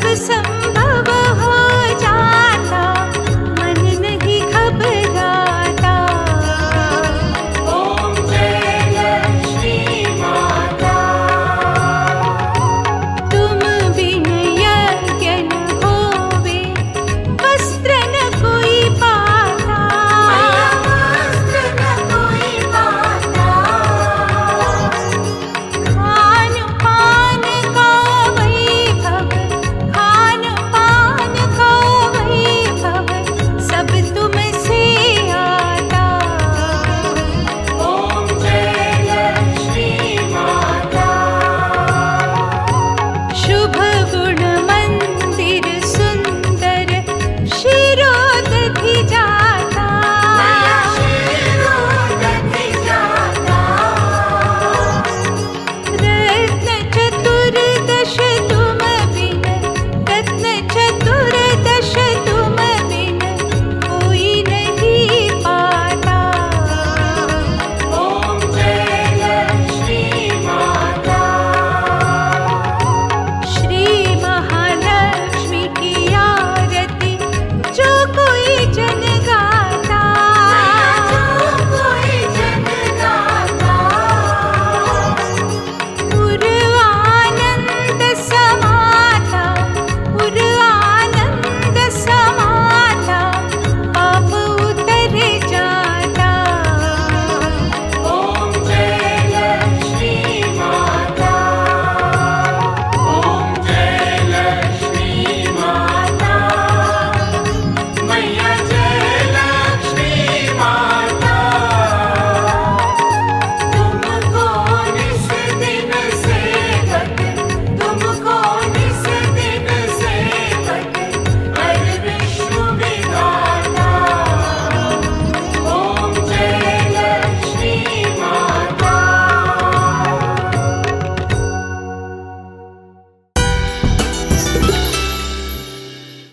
cabeça